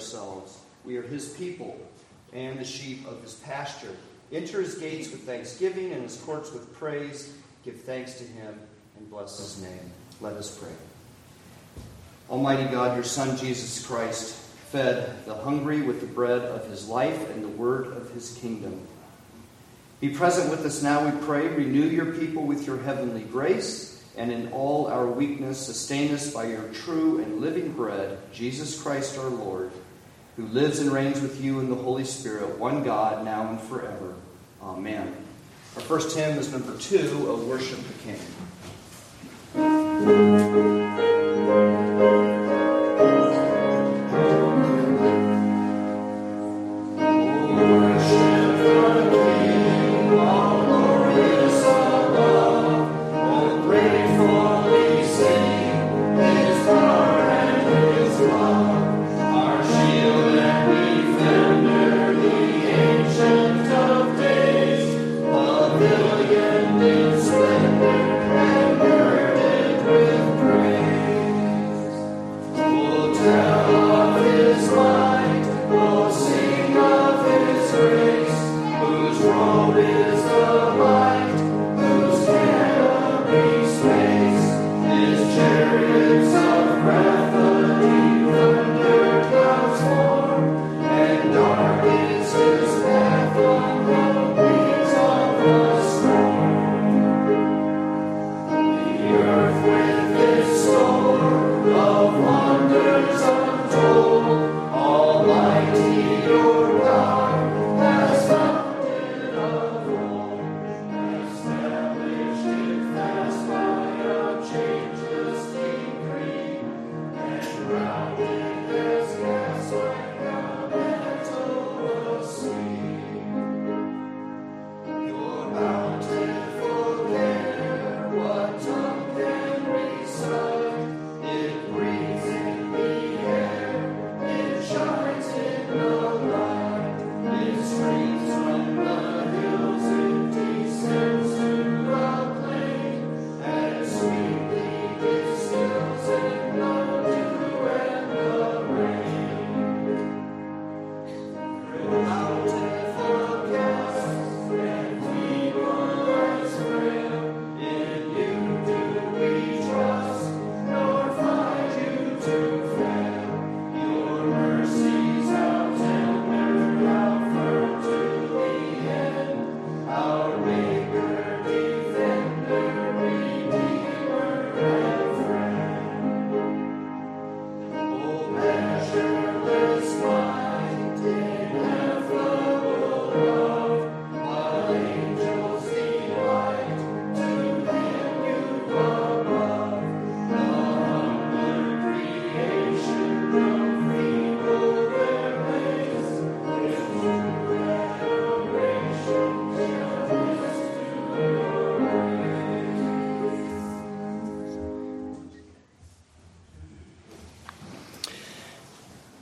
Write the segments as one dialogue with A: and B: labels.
A: ourselves. We are His people and the sheep of His pasture. Enter His gates with thanksgiving and His courts with praise. Give thanks to Him and bless His name. Let us pray. Almighty God, your Son Jesus Christ fed the hungry with the bread of His life and the word of His kingdom. Be present with us now, we pray. Renew your people with your heavenly grace and in all our weakness, sustain us by your true and living bread, Jesus Christ our Lord, who lives and reigns with you in the Holy Spirit, one God, now and forever. Amen. Our first hymn is number two, O Worship the King.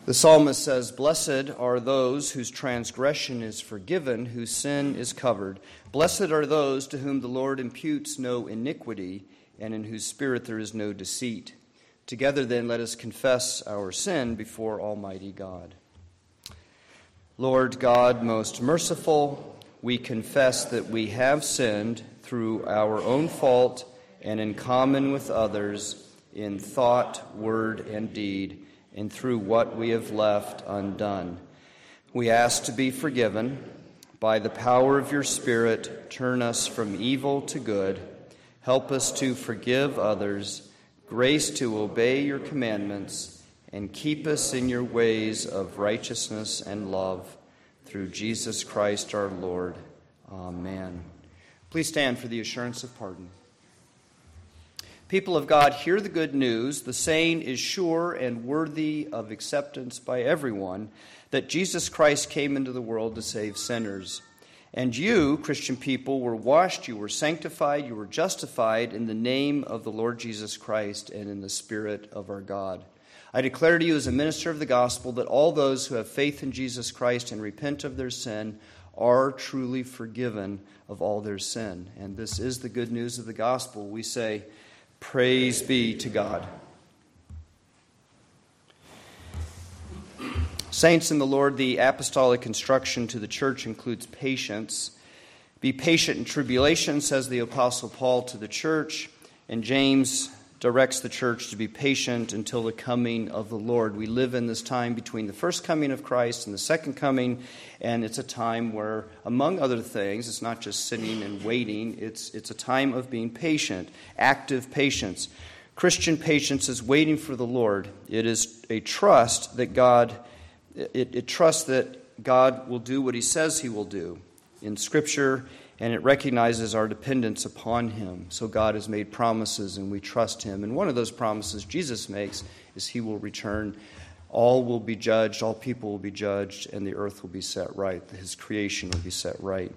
A: The psalmist says, Blessed are those whose transgression is forgiven, whose sin is covered. Blessed are those to whom the Lord imputes no iniquity, and in whose spirit there is no deceit. Together, then, let us confess our sin before Almighty God. Lord God, most merciful, we confess that we have sinned through our own fault and in common with others in thought, word, and deed and through what we have left undone. We ask to be forgiven. By the power of your Spirit, turn us from evil to good. Help us to forgive others, grace to obey your commandments, and keep us in your ways of righteousness and love. Through Jesus Christ our Lord. Amen. Please stand for the assurance of pardon. People of God, hear the good news. The saying is sure and worthy of acceptance by everyone that Jesus Christ came into the world to save sinners. And you, Christian people, were washed, you were sanctified, you were justified in the name of the Lord Jesus Christ and in the Spirit of our God. I declare to you as a minister of the gospel that all those who have faith in Jesus Christ and repent of their sin are truly forgiven of all their sin. And this is the good news of the gospel. We say, Praise be to God. Saints in the Lord, the apostolic instruction to the church includes patience. Be patient in tribulation, says the Apostle Paul to the church, and James directs the church to be patient until the coming of the Lord. We live in this time between the first coming of Christ and the second coming, and it's a time where, among other things, it's not just sitting and waiting, it's, it's a time of being patient, active patience. Christian patience is waiting for the Lord. It is a trust that God it, it trusts that God will do what He says He will do in Scripture, and it recognizes our dependence upon Him. So God has made promises, and we trust Him. And one of those promises Jesus makes is He will return. All will be judged, all people will be judged, and the earth will be set right. His creation will be set right.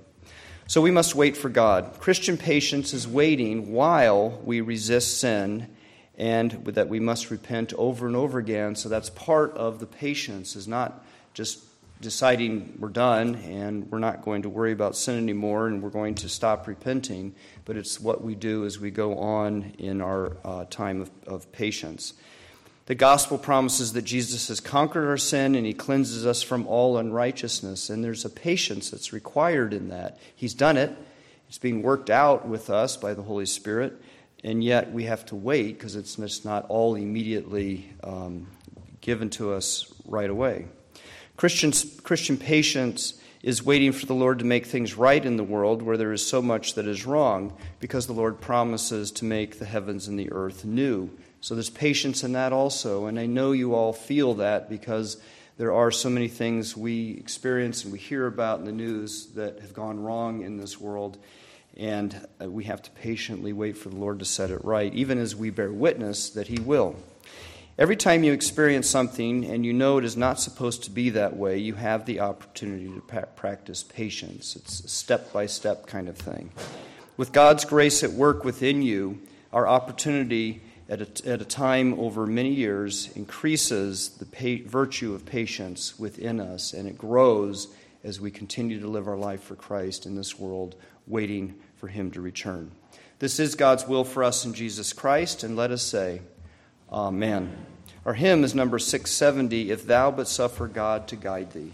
A: So we must wait for God. Christian patience is waiting while we resist sin and that we must repent over and over again. So that's part of the patience, is not just deciding we're done and we're not going to worry about sin anymore and we're going to stop repenting, but it's what we do as we go on in our uh, time of, of patience. The gospel promises that Jesus has conquered our sin and he cleanses us from all unrighteousness, and there's a patience that's required in that. He's done it, it's being worked out with us by the Holy Spirit and yet we have to wait because it's not all immediately um, given to us right away. Christian, Christian patience is waiting for the Lord to make things right in the world where there is so much that is wrong because the Lord promises to make the heavens and the earth new. So there's patience in that also. And I know you all feel that because there are so many things we experience and we hear about in the news that have gone wrong in this world and uh, we have to patiently wait for the Lord to set it right, even as we bear witness that He will. Every time you experience something and you know it is not supposed to be that way, you have the opportunity to practice patience. It's a step by step kind of thing. With God's grace at work within you, our opportunity at a, at a time over many years increases the pa- virtue of patience within us, and it grows as we continue to live our life for Christ in this world waiting for him to return. This is God's will for us in Jesus Christ, and let us say, Amen. Our hymn is number 670 If Thou But Suffer God to Guide Thee.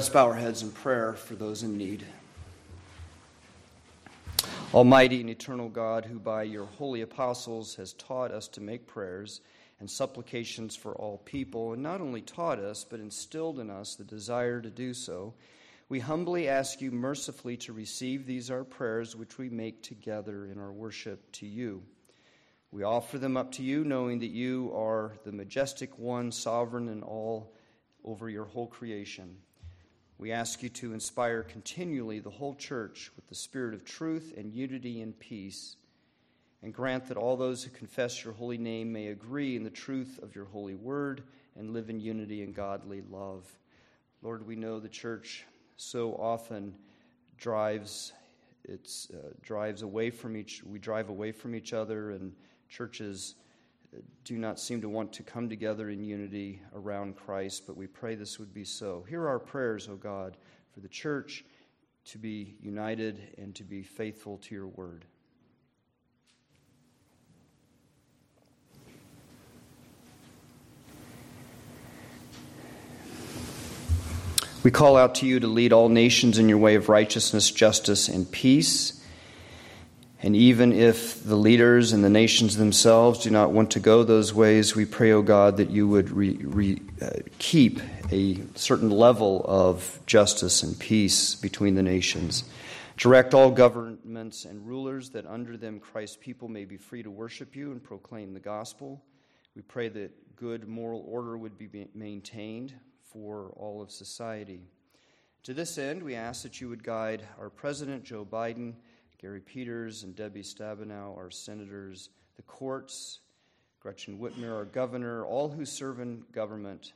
A: Us bow our heads in prayer for those in need. Almighty and eternal God, who by your holy apostles has taught us to make prayers and supplications for all people, and not only taught us, but instilled in us the desire to do so, we humbly ask you mercifully to receive these our prayers which we make together in our worship to you. We offer them up to you, knowing that you are the majestic one, sovereign and all over your whole creation. We ask you to inspire continually the whole church with the spirit of truth and unity and peace, and grant that all those who confess your holy name may agree in the truth of your holy word and live in unity and godly love. Lord, we know the church so often drives its uh, drives away from each we drive away from each other and churches do not seem to want to come together in unity around Christ, but we pray this would be so. Hear our prayers, O God, for the church to be united and to be faithful to your word. We call out to you to lead all nations in your way of righteousness, justice, and peace. And even if the leaders and the nations themselves do not want to go those ways, we pray, O oh God, that you would re, re, uh, keep a certain level of justice and peace between the nations. Direct all governments and rulers that under them Christ's people may be free to worship you and proclaim the gospel. We pray that good moral order would be maintained for all of society. To this end, we ask that you would guide our President, Joe Biden Gary Peters and Debbie Stabenow, our senators, the courts, Gretchen Whitmer, our governor, all who serve in government,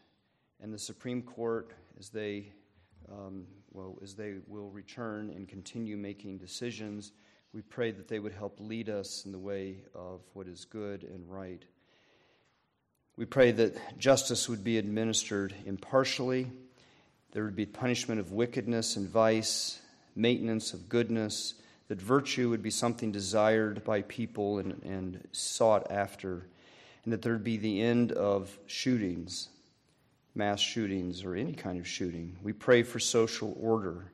A: and the Supreme Court as they, um, well, as they will return and continue making decisions. We pray that they would help lead us in the way of what is good and right. We pray that justice would be administered impartially. There would be punishment of wickedness and vice, maintenance of goodness, that virtue would be something desired by people and, and sought after, and that there'd be the end of shootings, mass shootings, or any kind of shooting. We pray for social order.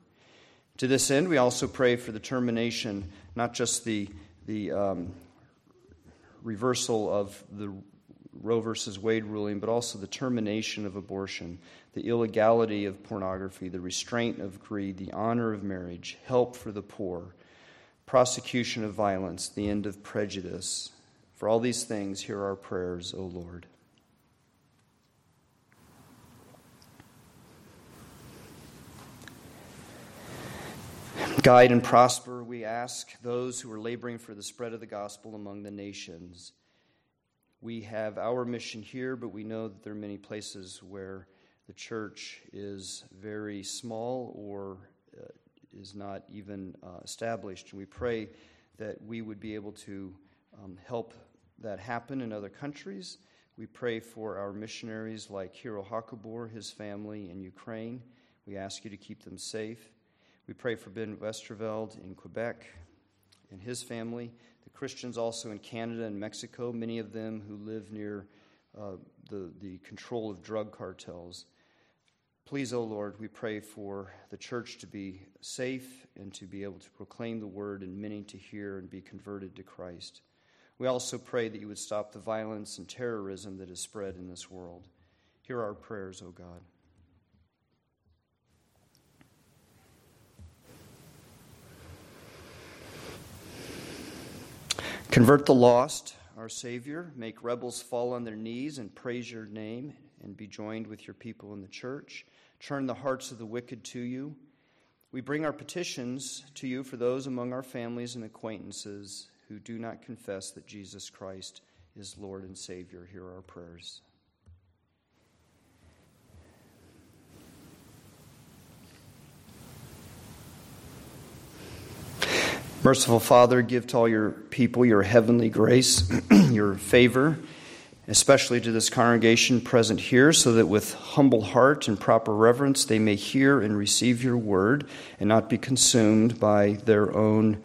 A: To this end, we also pray for the termination, not just the, the um, reversal of the Roe versus Wade ruling, but also the termination of abortion, the illegality of pornography, the restraint of greed, the honor of marriage, help for the poor prosecution of violence, the end of prejudice. For all these things, hear our prayers, O Lord. Guide and prosper, we ask, those who are laboring for the spread of the gospel among the nations. We have our mission here, but we know that there are many places where the church is very small or uh, is not even uh, established. And we pray that we would be able to um, help that happen in other countries. We pray for our missionaries like Hiro Hakabor, his family in Ukraine. We ask you to keep them safe. We pray for Ben Westerveld in Quebec and his family, the Christians also in Canada and Mexico, many of them who live near uh, the, the control of drug cartels. Please, O oh Lord, we pray for the church to be safe and to be able to proclaim the word and many to hear and be converted to Christ. We also pray that you would stop the violence and terrorism that is spread in this world. Hear our prayers, O oh God. Convert the lost, our Savior. Make rebels fall on their knees and praise your name and be joined with your people in the church. Turn the hearts of the wicked to you. We bring our petitions to you for those among our families and acquaintances who do not confess that Jesus Christ is Lord and Savior. Hear our prayers. Merciful Father, give to all your people your heavenly grace, your favor especially to this congregation present here, so that with humble heart and proper reverence they may hear and receive your word and not be consumed by their own,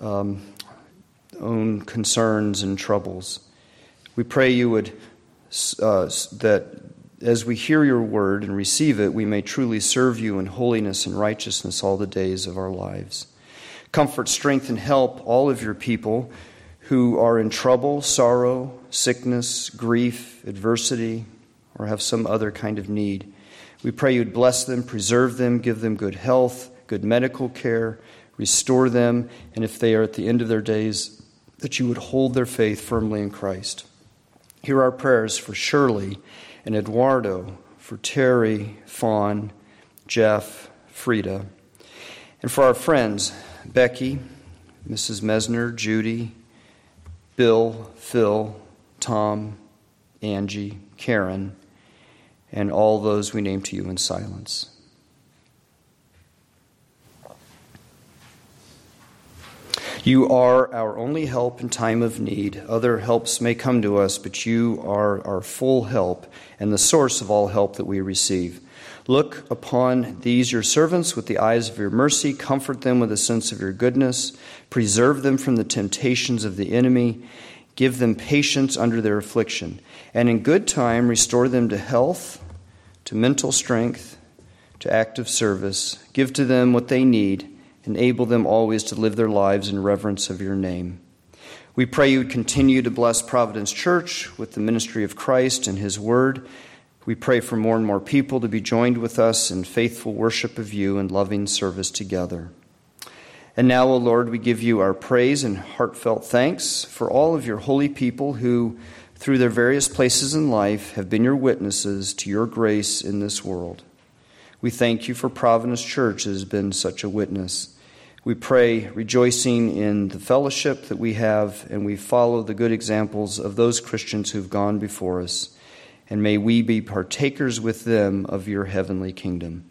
A: um, own concerns and troubles. We pray you would, uh, that as we hear your word and receive it, we may truly serve you in holiness and righteousness all the days of our lives. Comfort, strength, and help all of your people who are in trouble, sorrow, sickness, grief, adversity, or have some other kind of need. We pray you'd bless them, preserve them, give them good health, good medical care, restore them, and if they are at the end of their days, that you would hold their faith firmly in Christ. Hear our prayers for Shirley and Eduardo, for Terry, Fawn, Jeff, Frida, and for our friends, Becky, Mrs. Mesner, Judy, Bill, Phil, Tom, Angie, Karen, and all those we name to you in silence. You are our only help in time of need. Other helps may come to us, but you are our full help and the source of all help that we receive. Look upon these your servants with the eyes of your mercy, comfort them with a sense of your goodness, preserve them from the temptations of the enemy, give them patience under their affliction, and in good time restore them to health, to mental strength, to active service. Give to them what they need, enable them always to live their lives in reverence of your name. We pray you would continue to bless Providence Church with the ministry of Christ and his word. We pray for more and more people to be joined with us in faithful worship of you and loving service together. And now, O Lord, we give you our praise and heartfelt thanks for all of your holy people who, through their various places in life, have been your witnesses to your grace in this world. We thank you for Providence Church that has been such a witness. We pray, rejoicing in the fellowship that we have, and we follow the good examples of those Christians who've gone before us. And may we be partakers with them of your heavenly kingdom.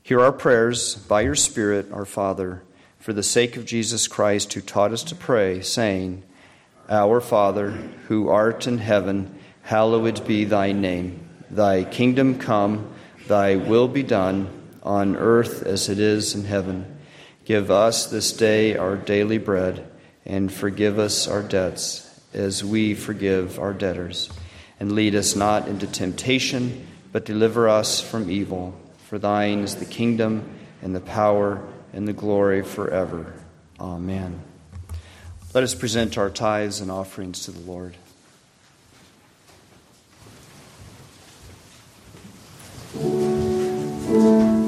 A: Hear our prayers by your Spirit, our Father for the sake of Jesus Christ, who taught us to pray, saying, Our Father, who art in heaven, hallowed be thy name. Thy kingdom come, thy will be done, on earth as it is in heaven. Give us this day our daily bread, and forgive us our debts, as we forgive our debtors. And lead us not into temptation, but deliver us from evil. For thine is the kingdom, and the power, and the glory forever. Amen. Let us present our tithes and offerings to the Lord.
B: Please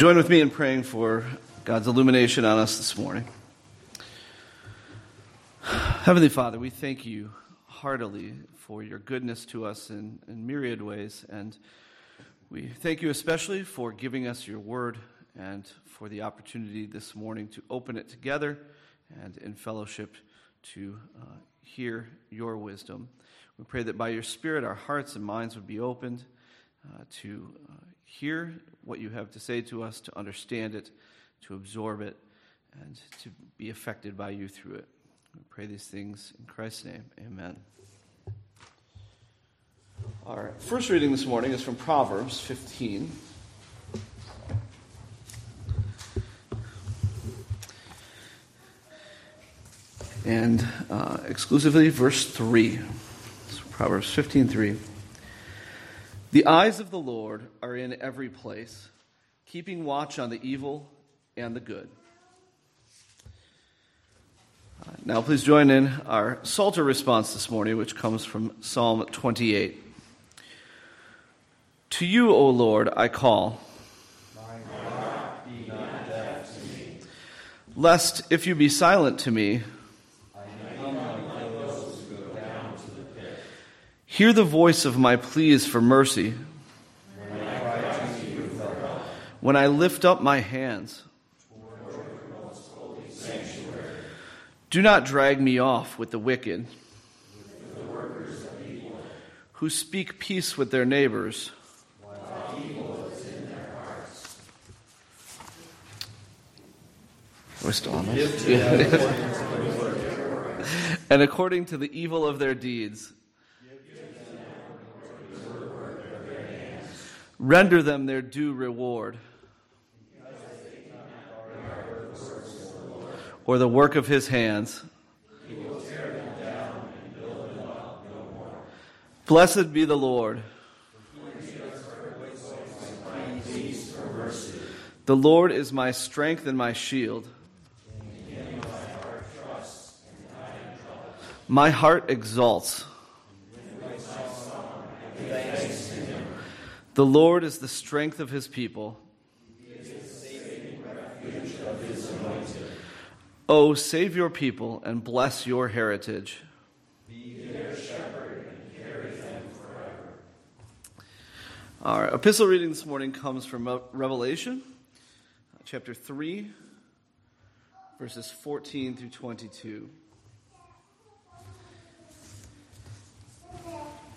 B: join
C: with
B: me in praying for God's illumination on us this morning. Heavenly Father, we thank you heartily for your goodness to us in, in myriad ways. And we thank you especially for giving us your word and for the opportunity this morning to open it together and in fellowship to uh, hear your wisdom. We pray that by your Spirit our hearts and minds would be opened uh, to uh, hear what you have to say to us, to understand it, to absorb it, and to be affected by you through it. We pray these things in Christ's name. Amen. Our first reading this morning is from Proverbs 15. And uh, exclusively verse 3. So Proverbs 15 3. The eyes of the Lord are in every place, keeping watch on the evil and the good. Now, please join in our Psalter response this morning, which comes from Psalm 28. To you, O Lord, I call. Lest, if you be silent to me, Hear the voice of my pleas for mercy. When I lift up my hands, do not drag me off with the wicked, who speak peace with their neighbors. We're still on this. and according to the evil of their deeds. Render them their due reward. Or the work of his hands. Blessed be the Lord. The Lord is my strength and my shield. My heart exalts. The Lord is the strength of his people. Oh, save your people and bless your heritage. Our epistle reading this morning comes from Revelation, chapter 3, verses 14 through 22.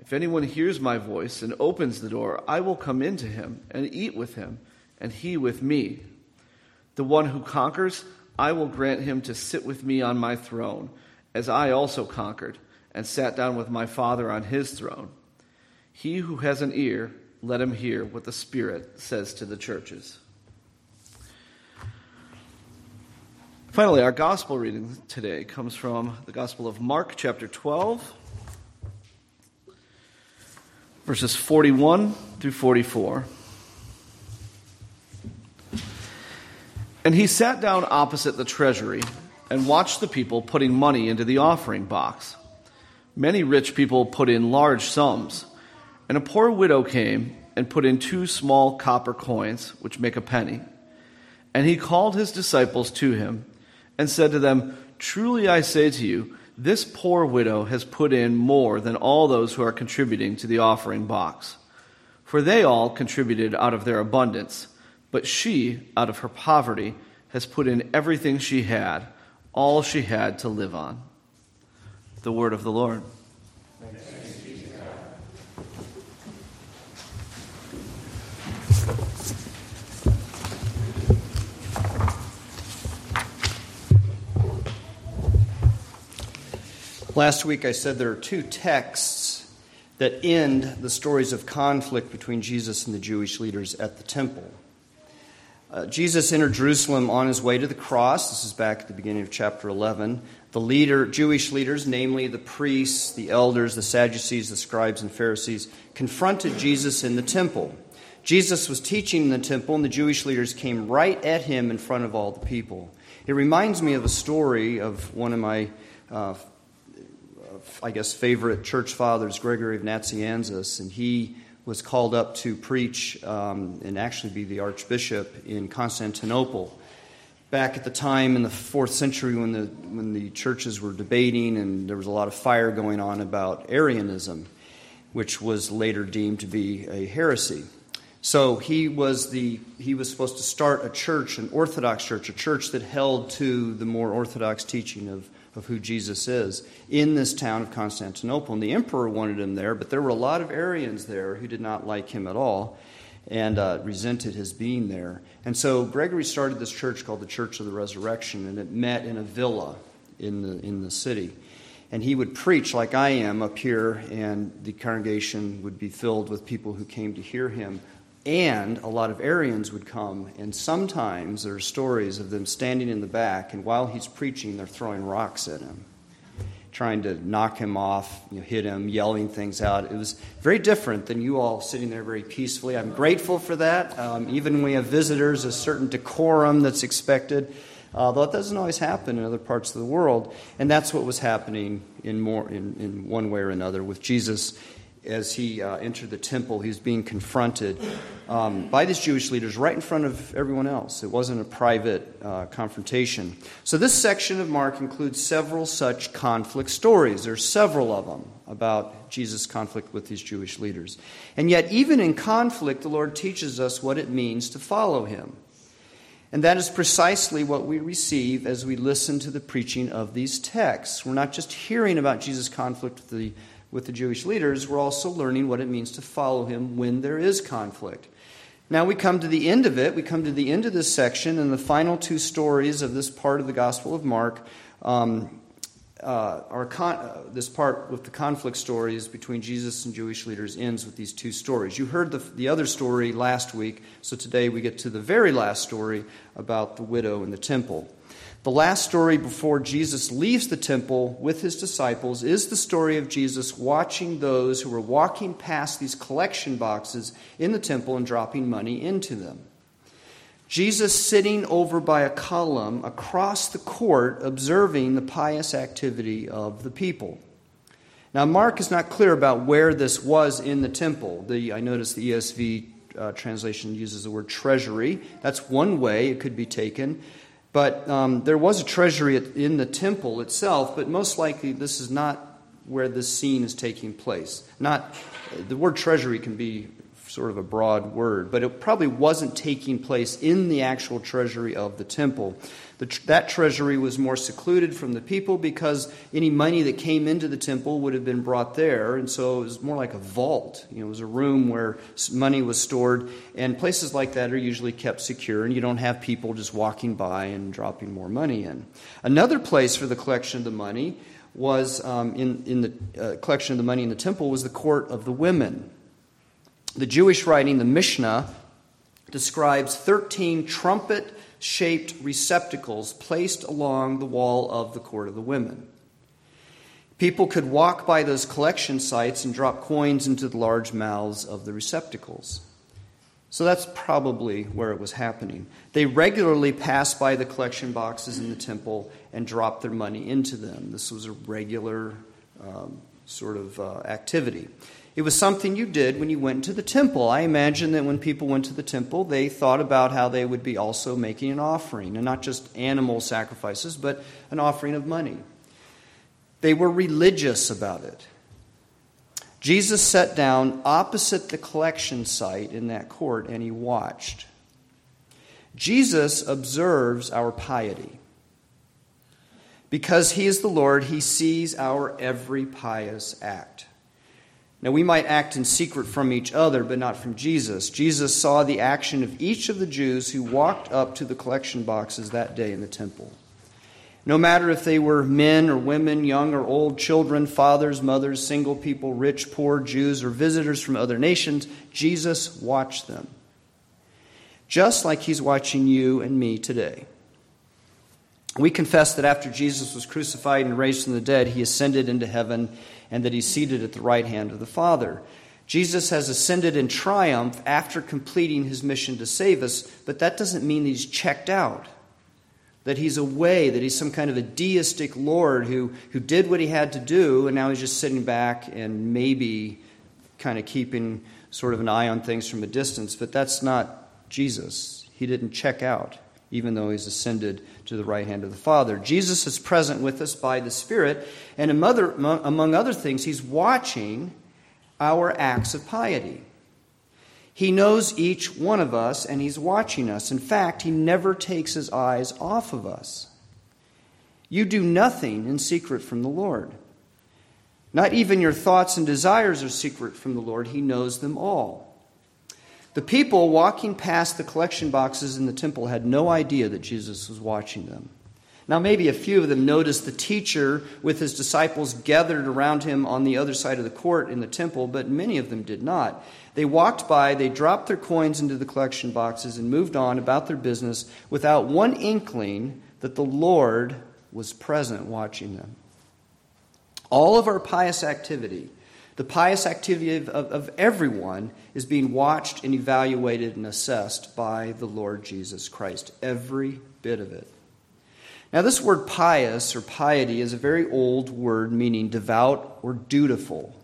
B: If anyone hears my voice and opens the door, I will come into him and eat with him, and he with me. The one who conquers, I will grant him to sit with me on my throne, as I also conquered and sat down with my Father on his throne. He who has an ear, let him hear what the Spirit says to the churches. Finally, our gospel reading today comes from the Gospel of Mark, chapter 12 verses 41 through 44. And he sat down opposite the treasury and watched the people putting money into the offering box. Many rich people put in large sums, and a poor widow came and put in two small copper coins, which make a penny. And he called his disciples to him and said to them, Truly I say to you, this poor widow has put in more than all those who are contributing to the offering box. For they all contributed out of their abundance, But she, out of her poverty, has put in everything she had, all she had to live on. The word of the Lord.
A: Last week I said there are two texts that end the stories of conflict between Jesus and the Jewish leaders at the temple. Uh, Jesus entered Jerusalem on his way to the cross. This is back at the beginning of chapter 11. The leader, Jewish leaders, namely the priests, the elders, the Sadducees, the scribes, and Pharisees, confronted Jesus in the temple. Jesus was teaching in the temple, and the Jewish leaders came right at him in front of all the people. It reminds me of a story of one of my uh, I guess, favorite church fathers, Gregory of Nazianzus, and he was called up to preach um, and actually be the archbishop in Constantinople. Back at the time in the fourth century, when the when the churches were debating and there was a lot of fire going on about Arianism, which was later deemed to be a heresy. So he was the he was supposed to start a church, an Orthodox church, a church that held to the more Orthodox teaching of of who Jesus is in this town of Constantinople. And the emperor wanted him there, but there were a lot of Arians there who did not like him at all and uh, resented his being there. And so Gregory started this church called the Church of the Resurrection, and it met in a villa in the, in the city. And he would preach like I am up here, and the congregation would be filled with people who came to hear him and a lot of Arians would come, and sometimes there are stories of them standing in the back, and while he's preaching, they're throwing rocks at him, trying to knock him off, you know, hit him, yelling things out. It was very different than you all sitting there very peacefully. I'm grateful for that. Um, even when we have visitors, a certain decorum that's expected, although it doesn't always happen in other parts of the world. And that's what was happening in, more, in, in one way or another with Jesus as he uh, entered the temple, he was being confronted um, by these Jewish leaders right in front of everyone else. It wasn't a private uh, confrontation. So, this section of Mark includes several such conflict stories. There's several of them about Jesus' conflict with these Jewish leaders. And yet, even in conflict, the Lord teaches us what it means to follow him. And that is precisely what we receive as we listen to the preaching of these texts. We're not just hearing about Jesus' conflict with the with the Jewish leaders, we're also learning what it means to follow him when there is conflict. Now we come to the end of it. We come to the end of this section, and the final two stories of this part of the Gospel of Mark um, uh, are con- uh, this part with the conflict stories between Jesus and Jewish leaders ends with these two stories. You heard the, the other story last week, so today we get to the very last story about the widow in the temple. The last story before Jesus leaves the temple with his disciples is the story of Jesus watching those who were walking past these collection boxes in the temple and dropping money into them. Jesus sitting over by a column across the court, observing the pious activity of the people. Now, Mark is not clear about where this was in the temple. The, I notice the ESV uh, translation uses the word treasury. That's one way it could be taken. But um, there was a treasury in the temple itself, but most likely this is not where this scene is taking place. Not the word treasury can be sort of a broad word, but it probably wasn't taking place in the actual treasury of the temple. The, that treasury was more secluded from the people because any money that came into the temple would have been brought there, and so it was more like a vault. You know, it was a room where money was stored, and places like that are usually kept secure, and you don't have people just walking by and dropping more money in. Another place for the collection of the money was um, in, in the uh, collection of the money in the temple was the court of the women. The Jewish writing, the Mishnah, describes 13 trumpet shaped receptacles placed along the wall of the court of the women. People could walk by those collection sites and drop coins into the large mouths of the receptacles. So that's probably where it was happening. They regularly passed by the collection boxes in the temple and dropped their money into them. This was a regular um, sort of uh, activity. It was something you did when you went to the temple. I imagine that when people went to the temple, they thought about how they would be also making an offering, and not just animal sacrifices, but an offering of money. They were religious about it. Jesus sat down opposite the collection site in that court and he watched. Jesus observes our piety. Because he is the Lord, he sees our every pious act. Now, we might act in secret from each other, but not from Jesus. Jesus saw the action of each of the Jews who walked up to the collection boxes that day in the temple. No matter if they were men or women, young or old, children, fathers, mothers, single people, rich, poor, Jews, or visitors from other nations, Jesus watched them. Just like he's watching you and me today. We confess that after Jesus was crucified and raised from the dead, he ascended into heaven and that he's seated at the right hand of the Father. Jesus has ascended in triumph after completing his mission to save us, but that doesn't mean he's checked out. That he's away, that he's some kind of a deistic Lord who, who did what he had to do, and now he's just sitting back and maybe kind of keeping sort of an eye on things from a distance. But that's not Jesus. He didn't check out, even though he's ascended to the right hand of the Father. Jesus is present with us by the Spirit, and among other things, he's watching our acts of piety. He knows each one of us, and he's watching us. In fact, he never takes his eyes off of us. You do nothing in secret from the Lord. Not even your thoughts and desires are secret from the Lord. He knows them all. The people walking past the collection boxes in the temple had no idea that Jesus was watching them. Now, maybe a few of them noticed the teacher with his disciples gathered around him on the other side of the court in the temple, but many of them did not. They walked by, they dropped their coins into the collection boxes, and moved on about their business without one inkling that the Lord was present watching them. All of our pious activity the pious activity of, of, everyone is being watched and evaluated and assessed by the Lord Jesus Christ. Every bit of it. Now, this word pious or piety is a very old word meaning devout or dutiful.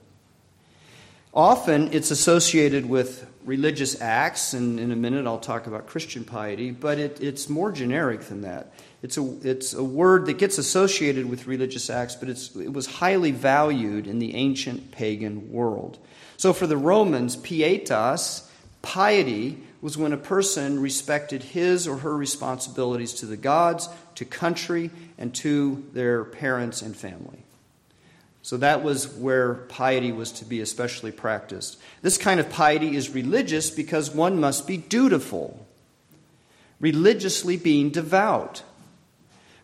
A: Often it's associated with religious acts, and in a minute I'll talk about Christian piety, but it, it's more generic than that. It's a, it's a word that gets associated with religious acts, but it was highly valued in the ancient pagan world. So for the Romans, pietas, piety, was when a person respected his or her responsibilities to the gods, to country, and to their parents and family. So that was where piety was to be especially practiced. This kind of piety is religious because one must be dutiful, religiously being devout.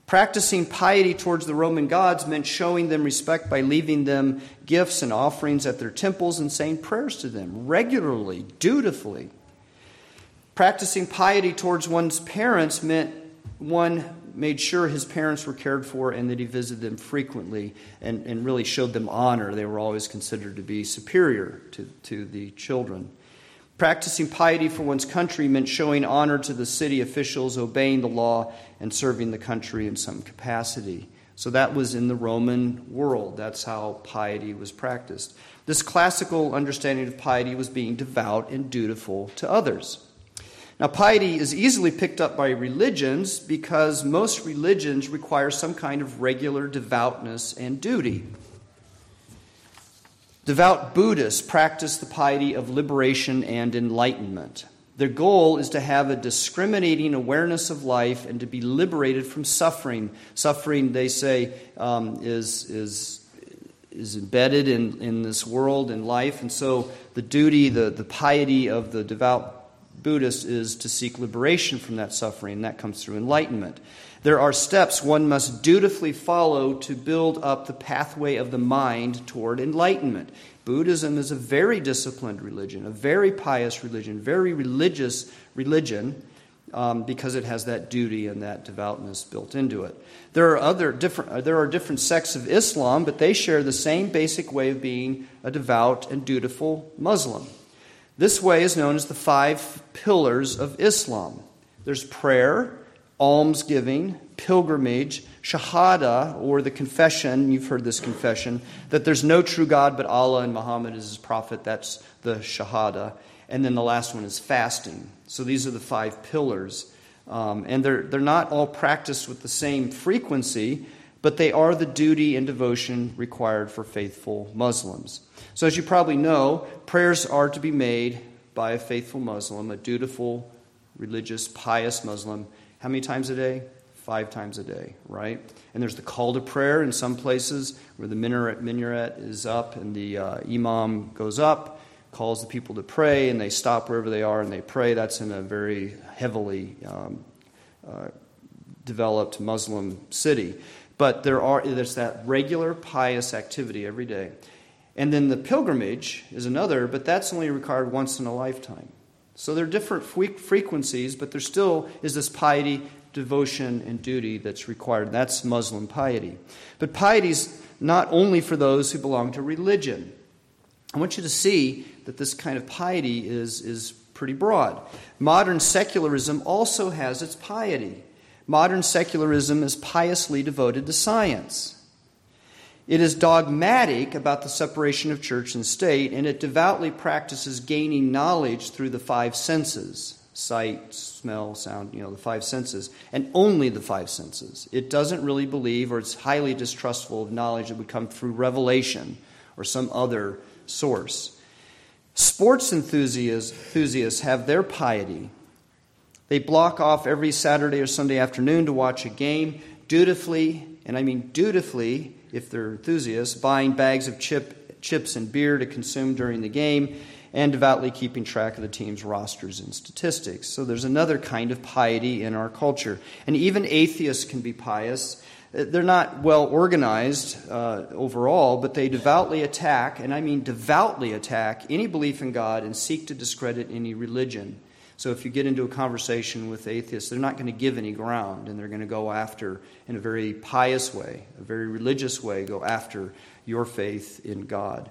A: Practicing piety towards the Roman gods meant showing them respect by leaving them gifts and offerings at their temples and saying prayers to them regularly, dutifully. Practicing piety towards one's parents meant one made sure his parents were cared for and that he visited them frequently and, and really showed them honor. They were always considered to be superior to, to the children. Practicing piety for one's country meant showing honor to the city officials, obeying the law, and serving the country in some capacity. So that was in the Roman world. That's how piety was practiced. This classical understanding of piety was being devout and dutiful to others. Now, piety is easily picked up by religions because most religions require some kind of regular devoutness and duty. Devout Buddhists practice the piety of liberation and enlightenment. Their goal is to have a discriminating awareness of life and to be liberated from suffering. Suffering, they say, um, is, is, is embedded in, in this world and life. And so the duty, the, the piety of the devout Buddhist is to seek liberation from that suffering, and that comes through enlightenment. There are steps one must dutifully follow to build up the pathway of the mind toward enlightenment. Buddhism is a very disciplined religion, a very pious religion, very religious religion. Um, because it has that duty and that devoutness built into it. There are other different uh, there are different sects of Islam, but they share the same basic way of being a devout and dutiful Muslim. This way is known as the five pillars of Islam. There's prayer, almsgiving, pilgrimage, shahada, or the confession, you've heard this confession, that there's no true God but Allah and Muhammad is his prophet. That's the shahada. And then the last one is fasting. So these are the five pillars. Um, and they're, they're not all practiced with the same frequency, but they are the duty and devotion required for faithful Muslims. So, as you probably know, prayers are to be made by a faithful Muslim, a dutiful religious, pious Muslim, how many times a day? Five times a day, right? And there's the call to prayer in some places where the minaret, minaret is up and the uh, imam goes up, calls the people to pray, and they stop wherever they are and they pray. That's in a very heavily um, uh, developed Muslim city. But there are, there's that regular pious activity every day. And then the pilgrimage is another, but that's only required once in a lifetime. So there are different frequencies, but there still is this piety, devotion, and duty that's required. That's Muslim piety. But piety is not only for those who belong to religion. I want you to see that this kind of piety is, is pretty broad. Modern secularism also has its piety. Modern secularism is piously devoted to science. It is dogmatic about the separation of church and state, and it devoutly practices gaining knowledge through the five senses sight, smell, sound, you know, the five senses, and only the five senses. It doesn't really believe, or it's highly distrustful of knowledge that would come through revelation or some other source. Sports enthusiasts, have their piety. They block off every Saturday or Sunday afternoon to watch a game, dutifully, and I mean dutifully, if they're enthusiasts, buying bags of chip, chips and beer to consume during the game, and devoutly keeping track of the team's rosters and statistics. So there's another kind of piety in our culture. And even atheists can be pious. They're not well organized uh, overall, but they devoutly attack, and I mean devoutly attack, any belief in God and seek to discredit any religion. So if you get into a conversation with atheists, they're not going to give any ground, and they're going to go after, in a very pious way, a very religious way, go after your faith in God.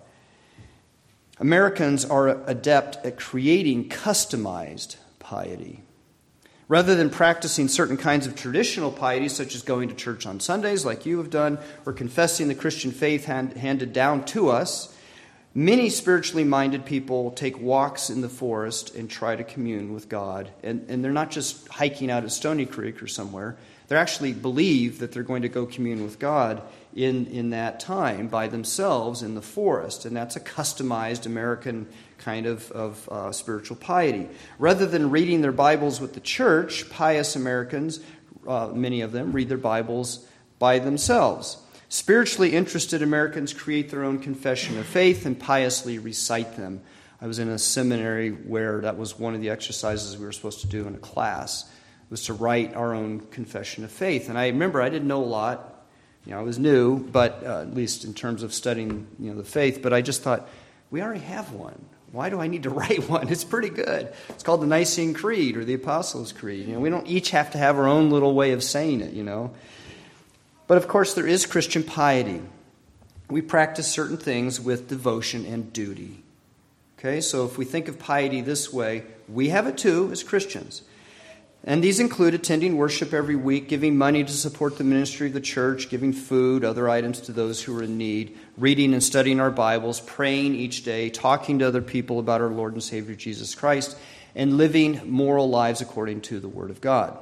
A: Americans are adept at creating customized piety. Rather than practicing certain kinds of traditional piety, such as going to church on Sundays, like you have done, or confessing the Christian faith hand, handed down to us, Many spiritually minded people take walks in the forest and try to commune with God. And, and they're not just hiking out at Stony Creek or somewhere, they actually believe that they're going to go commune with God in, in that time by themselves in the forest. And that's a customized American kind of, of uh, spiritual piety. Rather than reading their Bibles with the church, pious Americans, uh, many of them, read their Bibles by themselves. Spiritually interested Americans create their own confession of faith and piously recite them. I was in a seminary where that was one of the exercises we were supposed to do in a class was to write our own confession of faith. And I remember I didn't know a lot. You know, I was new, but uh, at least in terms of studying, you know, the faith. But I just thought, we already have one. Why do I need to write one? It's pretty good. It's called the Nicene Creed or the Apostles' Creed. You know, we don't each have to have our own little way of saying it. You know, but of course, there is Christian piety. We practice certain things with devotion and duty. Okay, so if we think of piety this way, we have it too as Christians. And these include attending worship every week, giving money to support the ministry of the church, giving food, other items to those who are in need, reading and studying our Bibles, praying each day, talking to other people about our Lord and Savior Jesus Christ, and living moral lives according to the Word of God.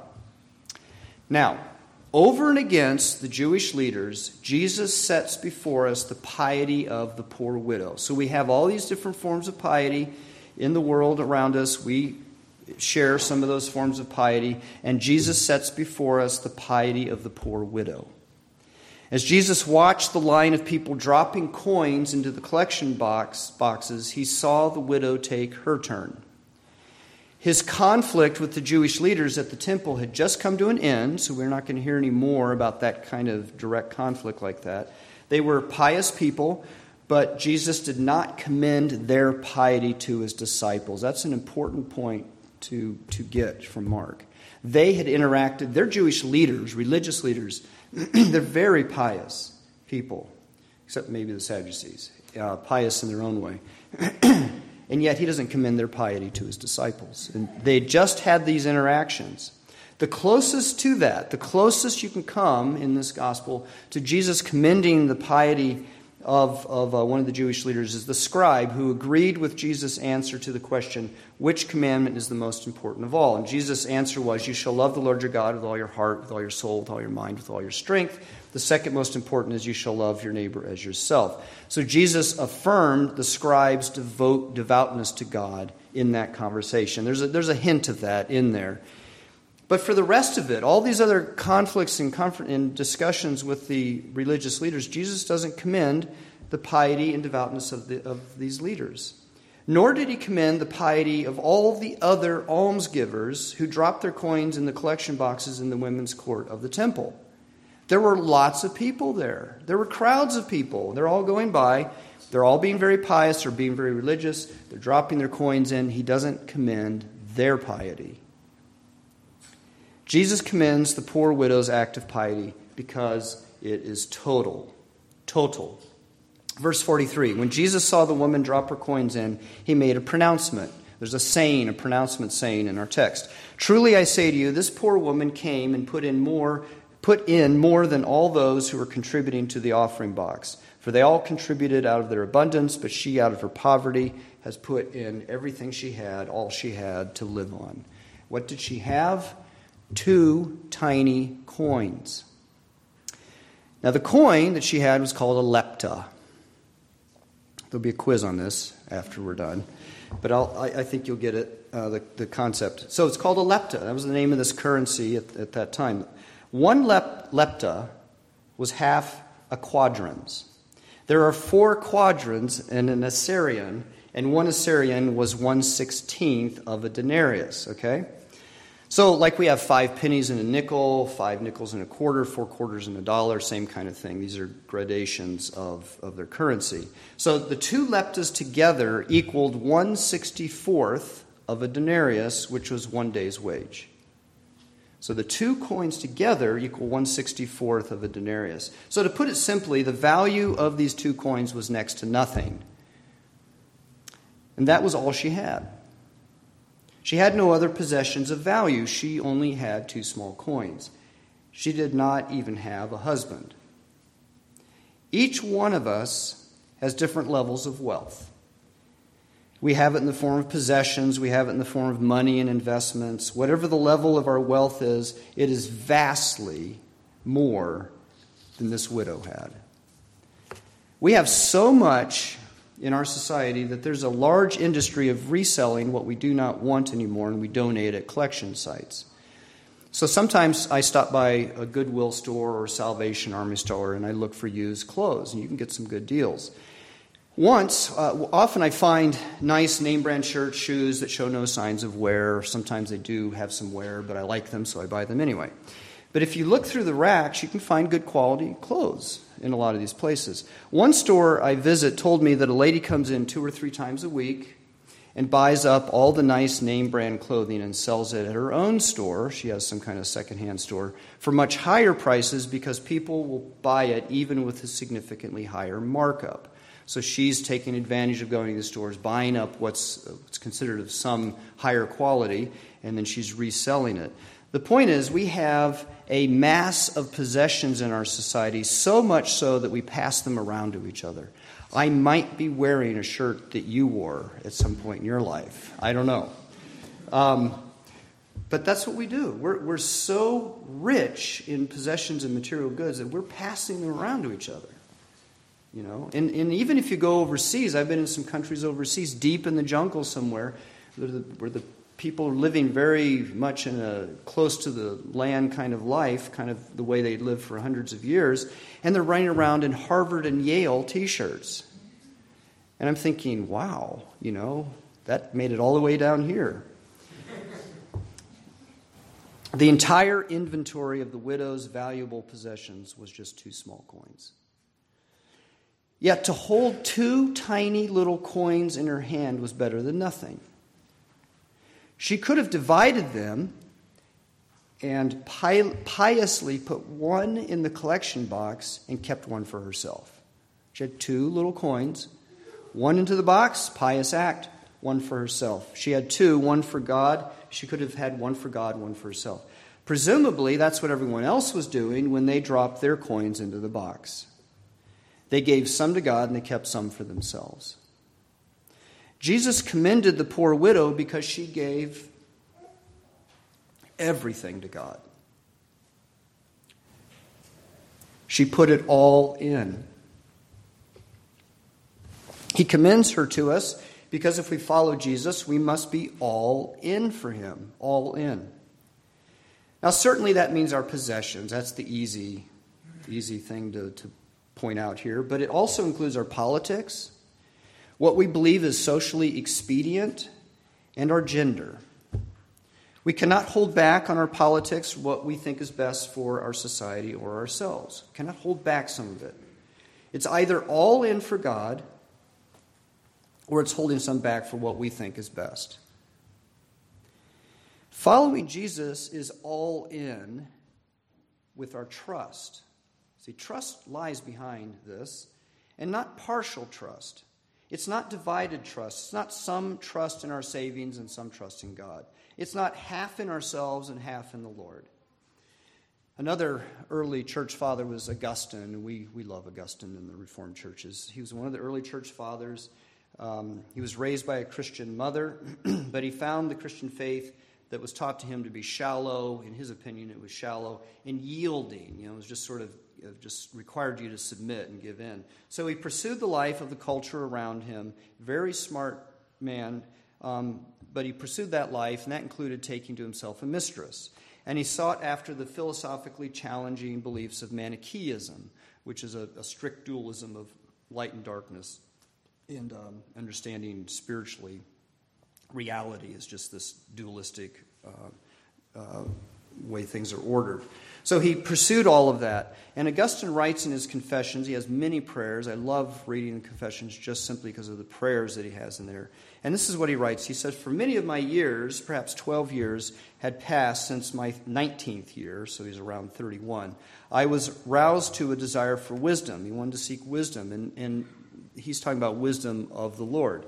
A: Now, over and against the Jewish leaders, Jesus sets before us the piety of the poor widow. So we have all these different forms of piety in the world around us. We share some of those forms of piety, and Jesus sets before us the piety of the poor widow. As Jesus watched the line of people dropping coins into the collection box, boxes, he saw the widow take her turn. His conflict with the Jewish leaders at the temple had just come to an end, so we're not going to hear any more about that kind of direct conflict like that. They were pious people, but Jesus did not commend their piety to his disciples. That's an important point to, to get from Mark. They had interacted, they're Jewish leaders, religious leaders. they're very pious people, except maybe the Sadducees, uh, pious in their own way. and yet he doesn't commend their piety to his disciples. And they just had these interactions. The closest to that, the closest you can come in this gospel to Jesus commending the piety of, of uh, one of the Jewish leaders is the scribe who agreed with Jesus' answer to the question, which commandment is the most important of all? And Jesus' answer was, You shall love the Lord your God with all your heart, with all your soul, with all your mind, with all your strength. The second most important is, You shall love your neighbor as yourself. So Jesus affirmed the scribe's devout, devoutness to God in that conversation. There's a, there's a hint of that in there. But for the rest of it, all these other conflicts and, and discussions with the religious leaders, Jesus doesn't commend the piety and devoutness of, the, of these leaders. Nor did he commend the piety of all the other almsgivers who dropped their coins in the collection boxes in the women's court of the temple. There were lots of people there. There were crowds of people. They're all going by. They're all being very pious or being very religious. They're dropping their coins in. He doesn't commend their piety. Jesus commends the poor widow's act of piety because it is total. Total. Verse 43 When Jesus saw the woman drop her coins in, he made a pronouncement. There's a saying, a pronouncement saying in our text. Truly I say to you, this poor woman came and put in more put in more than all those who were contributing to the offering box. For they all contributed out of their abundance, but she out of her poverty has put in everything she had, all she had to live on. What did she have? Two tiny coins. Now, the coin that she had was called a lepta. There'll be a quiz on this after we're done, but I, I think you'll get it, uh, the, the concept. So it's called a lepta. That was the name of this currency at, at that time. One lep, lepta was half a quadrans. There are four quadrants in an assarion, and one assarion was one sixteenth of a denarius, okay? So, like we have five pennies and a nickel, five nickels and a quarter, four quarters and a dollar, same kind of thing. These are gradations of, of their currency. So, the two leptas together equaled 164th of a denarius, which was one day's wage. So, the two coins together equal 164th of a denarius. So, to put it simply, the value of these two coins was next to nothing. And that was all she had. She had no other possessions of value. She only had two small coins. She did not even have a husband. Each one of us has different levels of wealth. We have it in the form of possessions, we have it in the form of money and investments. Whatever the level of our wealth is, it is vastly more than this widow had. We have so much in our society that there's a large industry of reselling what we do not want anymore and we donate at collection sites. So sometimes I stop by a Goodwill store or Salvation Army store and I look for used clothes, and you can get some good deals. Once, uh, often I find nice name brand shirts, shoes that show no signs of wear. Sometimes they do have some wear, but I like them, so I buy them anyway. But if you look through the racks, you can find good quality clothes in a lot of these places. One store I visit told me that a lady comes in two or three times a week and buys up all the nice name brand clothing and sells it at her own store. She has some kind of secondhand store for much higher prices because people will buy it even with a significantly higher markup. So she's taking advantage of going to the stores, buying up what's, what's considered of some higher quality, and then she's reselling it. The point is, we have a mass of possessions in our society, so much so that we pass them around to each other. I might be wearing a shirt that you wore at some point in your life. I don't know. Um, but that's what we do. We're, we're so rich in possessions and material goods that we're passing them around to each other. You know, and, and even if you go overseas, I've been in some countries overseas, deep in the jungle somewhere, where the, where the people living very much in a close to the land kind of life, kind of the way they lived for hundreds of years, and they're running around in Harvard and Yale t shirts. And I'm thinking, wow, you know, that made it all the way down here. The entire inventory of the widow's valuable possessions was just two small coins. Yet to hold two tiny little coins in her hand was better than nothing. She could have divided them and piously put one in the collection box and kept one for herself. She had two little coins, one into the box, pious act, one for herself. She had two, one for God. She could have had one for God, one for herself. Presumably, that's what everyone else was doing when they dropped their coins into the box. They gave some to God and they kept some for themselves. Jesus commended the poor widow because she gave everything to God. She put it all in. He commends her to us Because if we follow Jesus, we must be all in for him, all in. Now, certainly that means our possessions. That's the easy, easy thing to, to point out here. But it also includes our politics, what we believe is socially expedient, and our gender. We cannot hold back on our politics what we think is best for our society or ourselves. We cannot hold back some of it. It's either all in for God or it's holding some back for what we think is best. Following Jesus is all in with our trust. See, trust lies behind this, and not partial trust. It's not divided trust. It's not some trust in our savings and some trust in God. It's not half in ourselves and half in the Lord. Another early church father was Augustine. We, we love Augustine in the Reformed churches. He was one of the early church fathers. Um, he was raised by a Christian mother, but he found the Christian faith that was taught to him to be shallow. In his opinion, it was shallow and yielding. You know, it was just sort of just required you to submit and give in. So he pursued the life of the culture around him. Very smart man, um, but he pursued that life, and that included taking to himself a mistress. And he sought after the philosophically challenging beliefs of Manichaeism, which is a, a strict dualism of light and darkness, and um, understanding spiritually reality is just this dualistic uh, uh, way things are ordered. So he pursued all of that. And Augustine writes in his Confessions, he has many prayers. I love reading the Confessions just simply because of the prayers that he has in there. And this is what he writes. He says, For many of my years, perhaps 12 years, had passed since my 19th year, so he's around 31. I was roused to a desire for wisdom. He wanted to seek wisdom, and, and he's talking about wisdom of the Lord.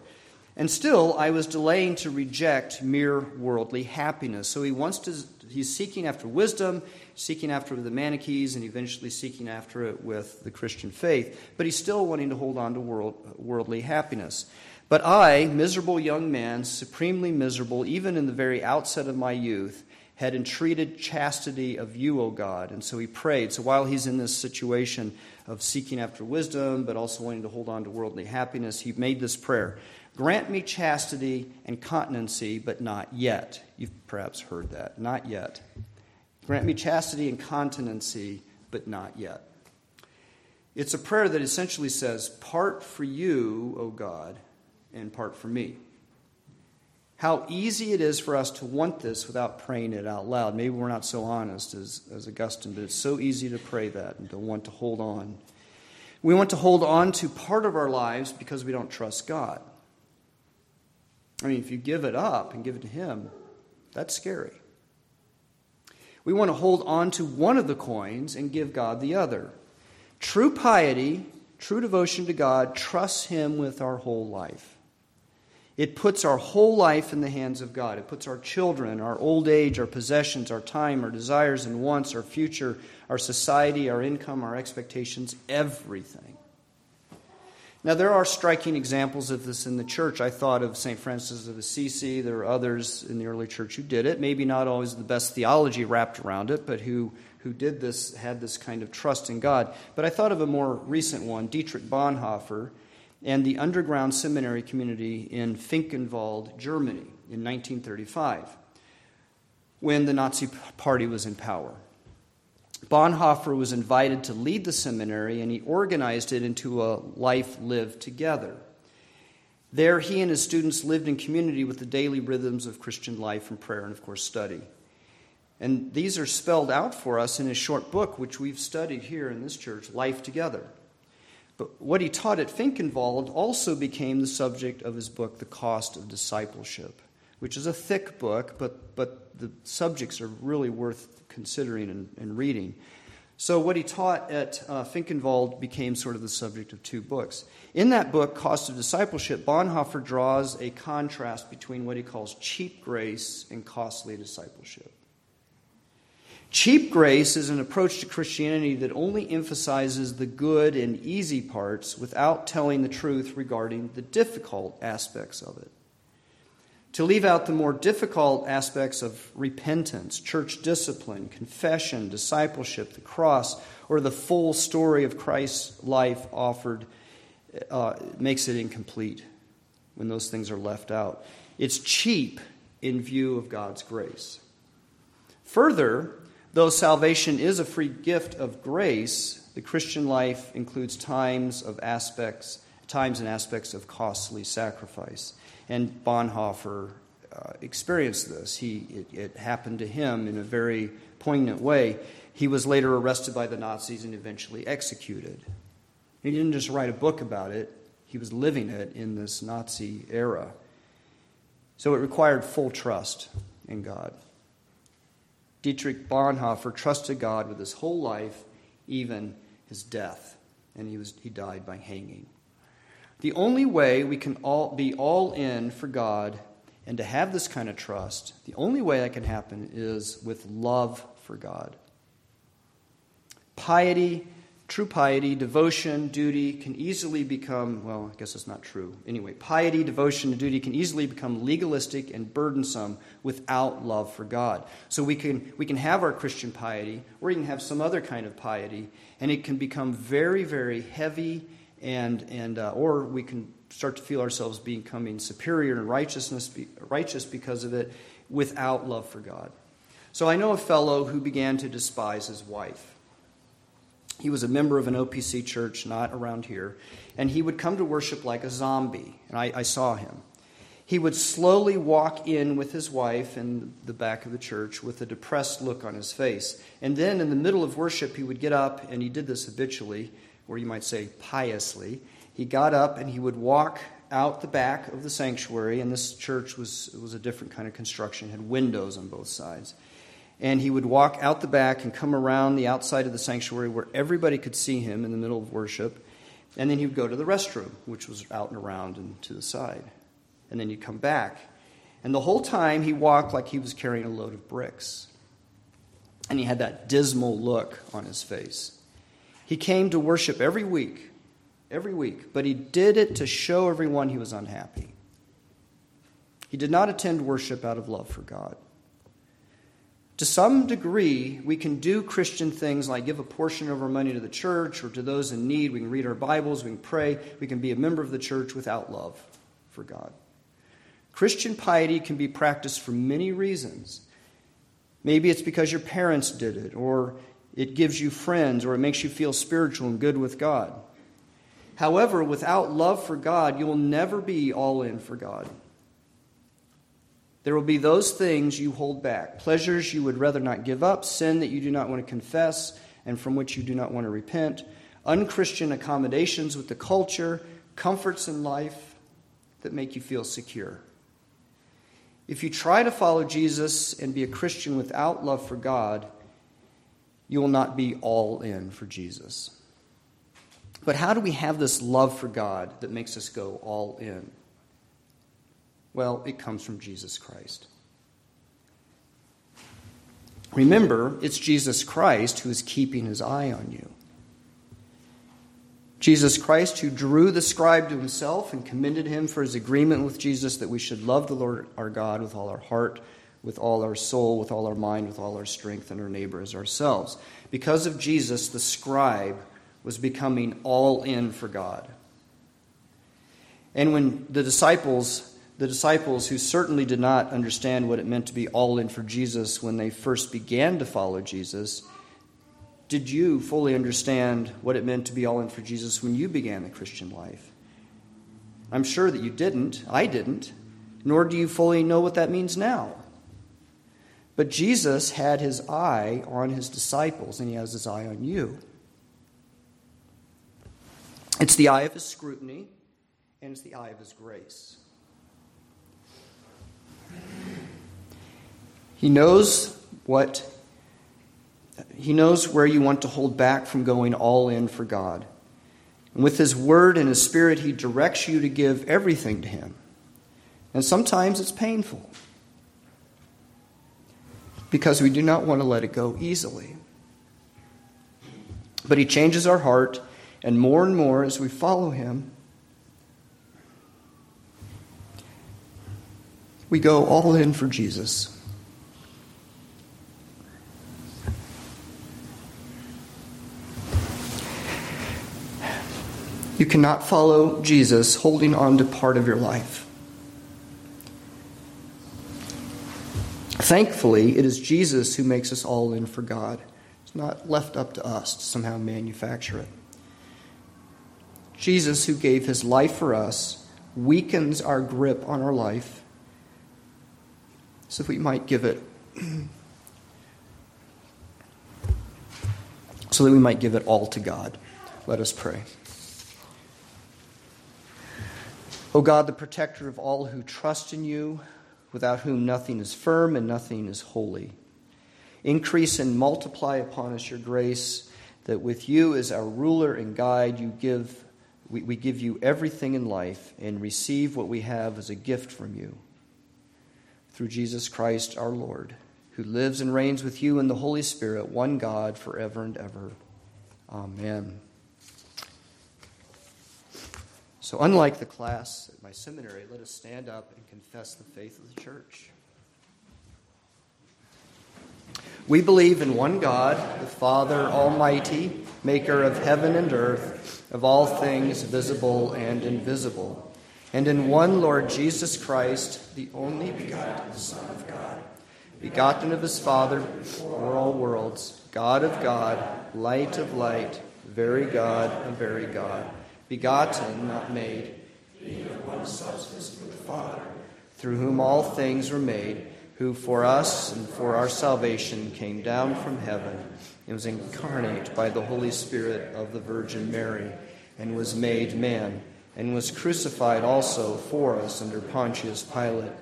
A: And still, I was delaying to reject mere worldly happiness. So he wants to, he's seeking after wisdom seeking after the Manichees and eventually seeking after it with the Christian faith, but he's still wanting to hold on to world, worldly happiness. But I, miserable young man, supremely miserable, even in the very outset of my youth, had entreated chastity of you, O God. And so he prayed. So while he's in this situation of seeking after wisdom, but also wanting to hold on to worldly happiness, he made this prayer Grant me chastity and continency, but not yet. You've perhaps heard that. Not yet. Grant me chastity and continency, but not yet. It's a prayer that essentially says, Part for you, O God, and part for me. How easy it is for us to want this without praying it out loud. Maybe we're not so honest as, as Augustine, but it's so easy to pray that and to want to hold on. We want to hold on to part of our lives because we don't trust God. I mean, if you give it up and give it to Him, that's scary. We want to hold on to one of the coins and give God the other. True piety, true devotion to God, trusts Him with our whole life. It puts our whole life in the hands of God. It puts our children, our old age, our possessions, our time, our desires and wants, our future, our society, our income, our expectations, everything now, there are striking examples of this in the church. I thought of St. Francis of Assisi. There are others in the early church who did it. Maybe not always the best theology wrapped around it, but who, who did this, had this kind of trust in God. But I thought of a more recent one Dietrich Bonhoeffer and the underground seminary community in Finkenwalde, Germany, in 1935, when the Nazi Party was in power. Bonhoeffer was invited to lead the seminary, and he organized it into a life lived together. There, he and his students lived in community with the daily rhythms of Christian life and prayer and, of course, study. And these are spelled out for us in his short book, which we've studied here in this church, Life Together. But what he taught at Finkenwalde also became the subject of his book, The Cost of Discipleship, which is a thick book, but, but the subjects are really worth considering and, and reading. So, what he taught at uh, Finkenwalde became sort of the subject of two books. In that book, Cost of Discipleship, Bonhoeffer draws a contrast between what he calls cheap grace and costly discipleship. Cheap grace is an approach to Christianity that only emphasizes the good and easy parts without telling the truth regarding the difficult aspects of it to leave out the more difficult aspects of repentance, church discipline, confession, discipleship, the cross, or the full story of Christ's life offered uh, makes it incomplete. when those things are left out. It's cheap in view of God's grace. Further, though salvation is a free gift of grace, the Christian life includes times of aspects, times and aspects of costly sacrifice. And Bonhoeffer uh, experienced this. He, it, it happened to him in a very poignant way. He was later arrested by the Nazis and eventually executed. He didn't just write a book about it, he was living it in this Nazi era. So it required full trust in God. Dietrich Bonhoeffer trusted God with his whole life, even his death, and he, was, he died by hanging. The only way we can all be all in for God and to have this kind of trust, the only way that can happen is with love for God. Piety True piety, devotion, duty can easily become, well, I guess it's not true. Anyway, piety, devotion, and duty can easily become legalistic and burdensome without love for God. So we can, we can have our Christian piety, or you can have some other kind of piety, and it can become very, very heavy, and, and, uh, or we can start to feel ourselves becoming superior in righteousness, righteous because of it, without love for God. So I know a fellow who began to despise his wife. He was a member of an OPC church, not around here, and he would come to worship like a zombie, and I, I saw him. He would slowly walk in with his wife in the back of the church with a depressed look on his face. And then in the middle of worship, he would get up, and he did this habitually, or you might say piously. He got up and he would walk out the back of the sanctuary, and this church was, was a different kind of construction, had windows on both sides and he would walk out the back and come around the outside of the sanctuary where everybody could see him in the middle of worship. And then he would go to the restroom, which was out and around and to the side. And then he'd come back. And the whole time he walked like he was carrying a load of bricks. And he had that dismal look on his face. He came to worship every week, every week, but he did it to show everyone he was unhappy. He did not attend worship out of love for God. To some degree, we can do Christian things like give a portion of our money to the church or to those in need. We can read our Bibles, we can pray, we can be a member of the church without love for God. Christian piety can be practiced for many reasons. Maybe it's because your parents did it, or it gives you friends, or it makes you feel spiritual and good with God. However, without love for God, you will never be all in for God. There will be those things you hold back, pleasures you would rather not give up, sin that you do not want to confess and from which you do not want to repent, unchristian accommodations with the culture, comforts in life that make you feel secure. If you try to follow Jesus and be a Christian without love for God, you will not be all in for Jesus. But how do we have this love for God that makes us go all in? Well, it comes from Jesus Christ. Remember, it's Jesus Christ who is keeping his eye on you. Jesus Christ, who drew the scribe to himself and commended him for his agreement with Jesus that we should love the Lord our God with all our heart, with all our soul, with all our mind, with all our strength, and our neighbor as ourselves. Because of Jesus, the scribe was becoming all in for God. And when the disciples the disciples, who certainly did not understand what it meant to be all in for Jesus when they first began to follow Jesus, did you fully understand what it meant to be all in for Jesus when you began the Christian life? I'm sure that you didn't. I didn't. Nor do you fully know what that means now. But Jesus had his eye on his disciples, and he has his eye on you. It's the eye of his scrutiny, and it's the eye of his grace. He knows what he knows where you want to hold back from going all in for God. And with his word and his spirit he directs you to give everything to him. And sometimes it's painful because we do not want to let it go easily. But he changes our heart, and more and more as we follow him, we go all in for Jesus. You cannot follow Jesus holding on to part of your life. Thankfully, it is Jesus who makes us all in for God. It's not left up to us to somehow manufacture it. Jesus, who gave his life for us, weakens our grip on our life so that we might give it so that we might give it all to God. Let us pray. O God, the protector of all who trust in you, without whom nothing is firm and nothing is holy. Increase and multiply upon us your grace, that with you as our ruler and guide, you give, we, we give you everything in life and receive what we have as a gift from you. Through Jesus Christ our Lord, who lives and reigns with you in the Holy Spirit, one God, forever and ever. Amen. So, unlike the class at my seminary, let us stand up and confess the faith of the church. We believe in one God, the Father Almighty, maker of heaven and earth, of all things visible and invisible, and in one Lord Jesus Christ, the only begotten Son of God, begotten of his Father before all worlds, God of God, light of light, very God of very God begotten, not made, being of one substance with the Father, through whom all things were made, who for us and for our salvation came down from heaven and was incarnate by the Holy Spirit of the Virgin Mary, and was made man, and was crucified also for us under Pontius Pilate.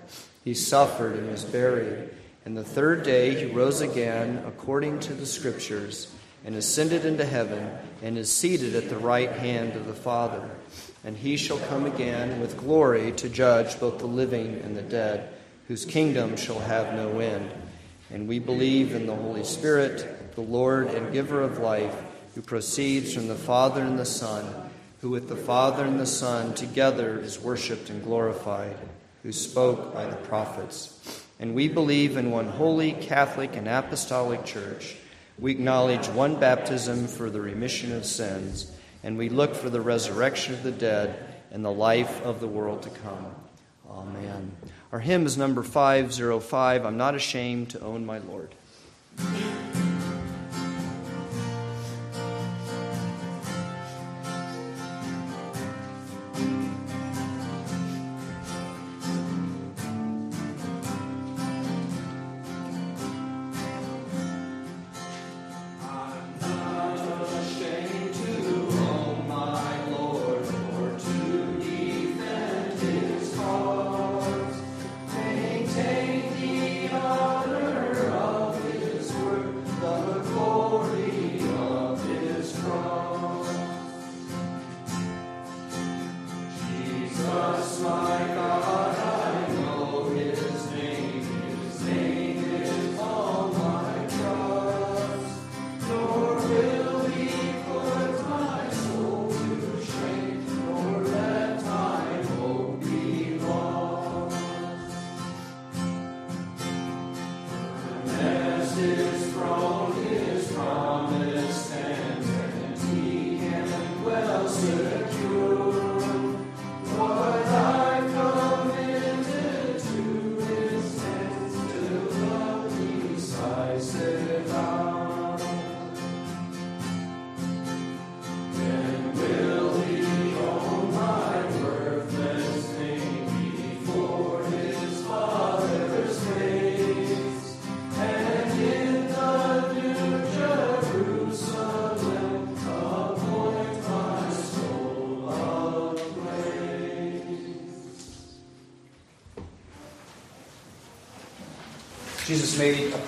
A: He suffered and was buried, and the third day he rose again according to the Scriptures and ascended into heaven, and is seated at the right hand of the Father. And he shall come again with glory to judge both the living and the dead, whose kingdom shall have no end. And we believe in the Holy Spirit, the Lord and giver of life, who proceeds from the Father and the Son, who with the Father and the Son together is worshiped and glorified, who spoke by the prophets. And we believe in one holy, Catholic, and Apostolic Church we acknowledge one baptism for the remission of sins, and we look for the resurrection of the dead and the life of the world to come. Amen. Our hymn is number 505 I'm not ashamed to own my Lord.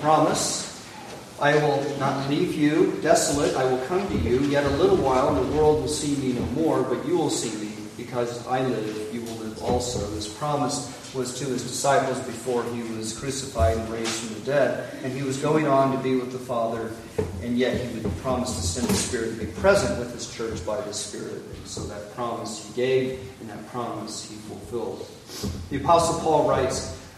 A: Promise I will not leave you desolate, I will come to you. Yet a little while, and the world will see me no more, but you will see me, because I live, you will live also. This promise was to his disciples before he was crucified and raised from the dead. And he was going on to be with the Father, and yet he would promise to send the Spirit to be present with his church by the Spirit. And so that promise he gave, and that promise he fulfilled. The Apostle Paul writes,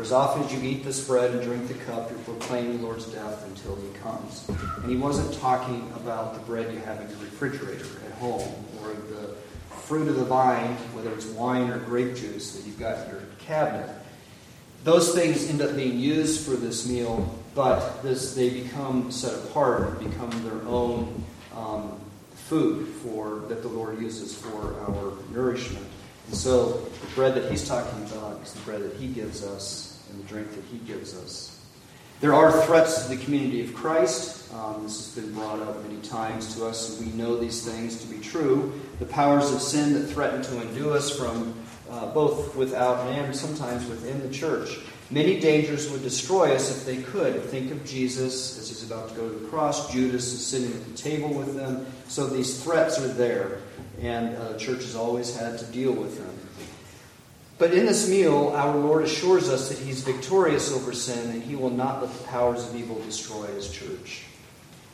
A: For as often as you eat this bread and drink the cup, you're proclaiming the Lord's death until he comes. And he wasn't talking about the bread you have in your refrigerator at home or the fruit of the vine, whether it's wine or grape juice that you've got in your cabinet. Those things end up being used for this meal, but this, they become set apart and become their own um, food for that the Lord uses for our nourishment. And so the bread that he's talking about is the bread that he gives us and the drink that he gives us. There are threats to the community of Christ. Um, this has been brought up many times to us, we know these things to be true. The powers of sin that threaten to undo us from uh, both without and sometimes within the church. Many dangers would destroy us if they could. Think of Jesus as he's about to go to the cross. Judas is sitting at the table with them. So these threats are there, and uh, the church has always had to deal with them. But in this meal, our Lord assures us that he's victorious over sin and he will not let the powers of evil destroy his church.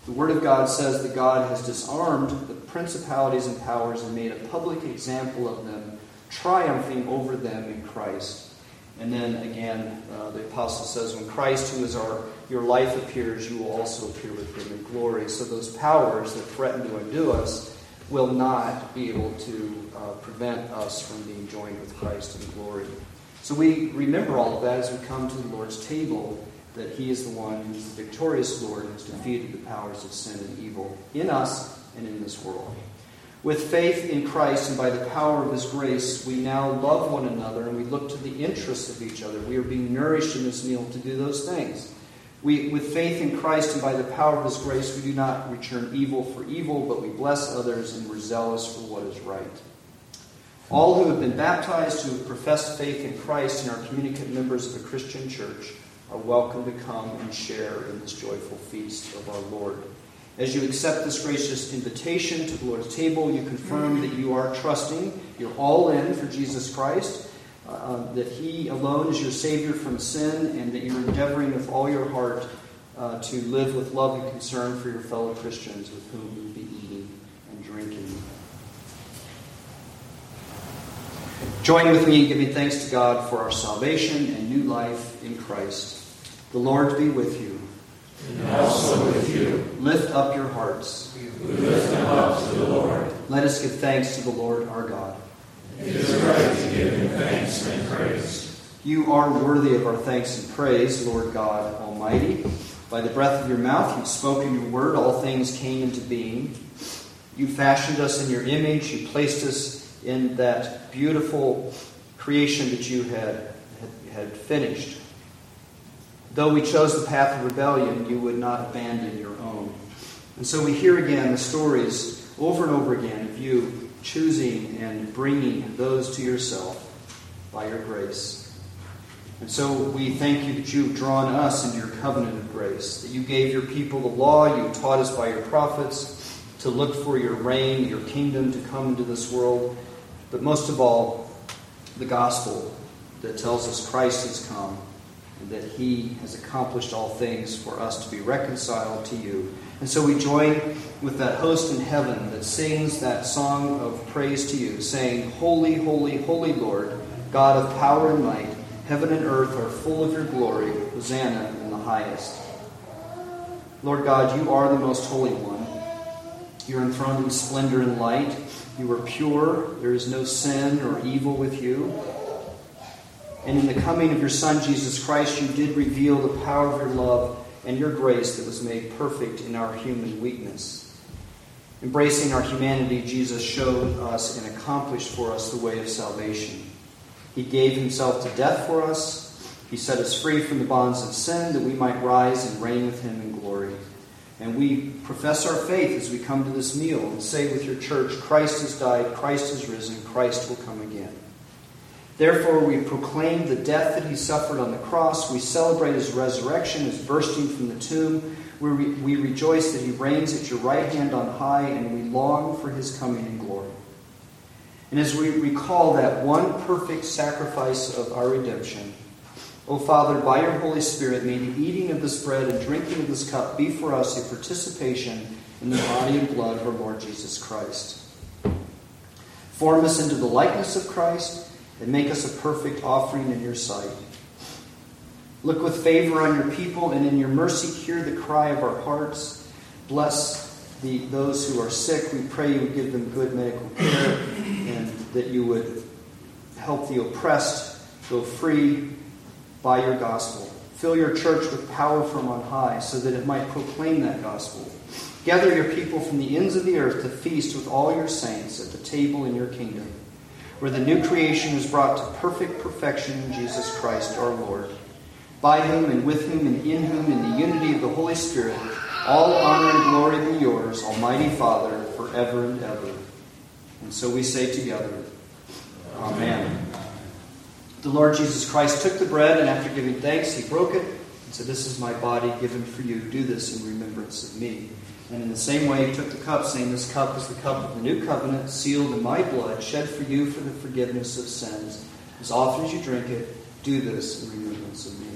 A: The Word of God says that God has disarmed the principalities and powers and made a public example of them, triumphing over them in Christ. And then again, uh, the apostle says, When Christ, who is our your life appears, you will also appear with him in glory. So those powers that threaten to undo us will not be able to uh, prevent us from being joined with Christ in glory. So we remember all of that as we come to the Lord's table, that He is the one who's the victorious Lord who's defeated the powers of sin and evil in us and in this world. With faith in Christ and by the power of His grace, we now love one another and we look to the interests of each other. We are being nourished in this meal to do those things. We, with faith in Christ and by the power of His grace, we do not return evil for evil, but we bless others and we're zealous for what is right. All who have been baptized, who have professed faith in Christ, and are communicant members of a Christian church, are welcome to come and share in this joyful feast of our Lord. As you accept this gracious invitation to the Lord's table, you confirm that you are trusting, you're all in for Jesus Christ, uh, that He alone is your Savior from sin, and that you're endeavoring with all your heart uh, to live with love and concern for your fellow Christians with whom you'll be eating and drinking. Join with me in giving thanks to God for our salvation and new life in Christ. The Lord be with you.
C: And also with you.
A: Lift up your hearts.
C: We lift them up to the Lord.
A: Let us give thanks to the Lord our God.
C: It is right to give him thanks and praise.
A: You are worthy of our thanks and praise, Lord God Almighty. By the breath of your mouth, you've spoken your word, all things came into being. You fashioned us in your image, you placed us in that beautiful creation that you had, had, had finished. Though we chose the path of rebellion, you would not abandon your own. And so we hear again the stories over and over again of you choosing and bringing those to yourself by your grace. And so we thank you that you have drawn us into your covenant of grace, that you gave your people the law, you taught us by your prophets to look for your reign, your kingdom to come into this world, but most of all, the gospel that tells us Christ has come and that he has accomplished all things for us to be reconciled to you. And so we join with that host in heaven that sings that song of praise to you, saying, Holy, holy, holy Lord, God of power and might, heaven and earth are full of your glory. Hosanna in the highest. Lord God, you are the most holy one. You're enthroned in splendor and light. You are pure. There is no sin or evil with you. And in the coming of your Son, Jesus Christ, you did reveal the power of your love and your grace that was made perfect in our human weakness. Embracing our humanity, Jesus showed us and accomplished for us the way of salvation. He gave himself to death for us. He set us free from the bonds of sin that we might rise and reign with him in glory. And we profess our faith as we come to this meal and say with your church, Christ has died, Christ has risen, Christ will come again. Therefore, we proclaim the death that he suffered on the cross. We celebrate his resurrection, his bursting from the tomb. We, re- we rejoice that he reigns at your right hand on high, and we long for his coming in glory. And as we recall that one perfect sacrifice of our redemption, O Father, by your Holy Spirit, may the eating of this bread and drinking of this cup be for us a participation in the body and blood of our Lord Jesus Christ. Form us into the likeness of Christ and make us a perfect offering in your sight. Look with favor on your people and in your mercy hear the cry of our hearts. Bless the, those who are sick. We pray you would give them good medical care and that you would help the oppressed go free by your gospel. Fill your church with power from on high so that it might proclaim that gospel. Gather your people from the ends of the earth to feast with all your saints at the table in your kingdom, where the new creation is brought to perfect perfection in Jesus Christ our Lord, by whom and with whom and in whom, in the unity of the Holy Spirit, all honor and glory be yours, Almighty Father, forever and ever. And so we say together, Amen. The Lord Jesus Christ took the bread, and after giving thanks, he broke it and said, This is my body given for you. Do this in remembrance of me. And in the same way, he took the cup, saying, This cup is the cup of the new covenant, sealed in my blood, shed for you for the forgiveness of sins. As often as you drink it, do this in remembrance of me.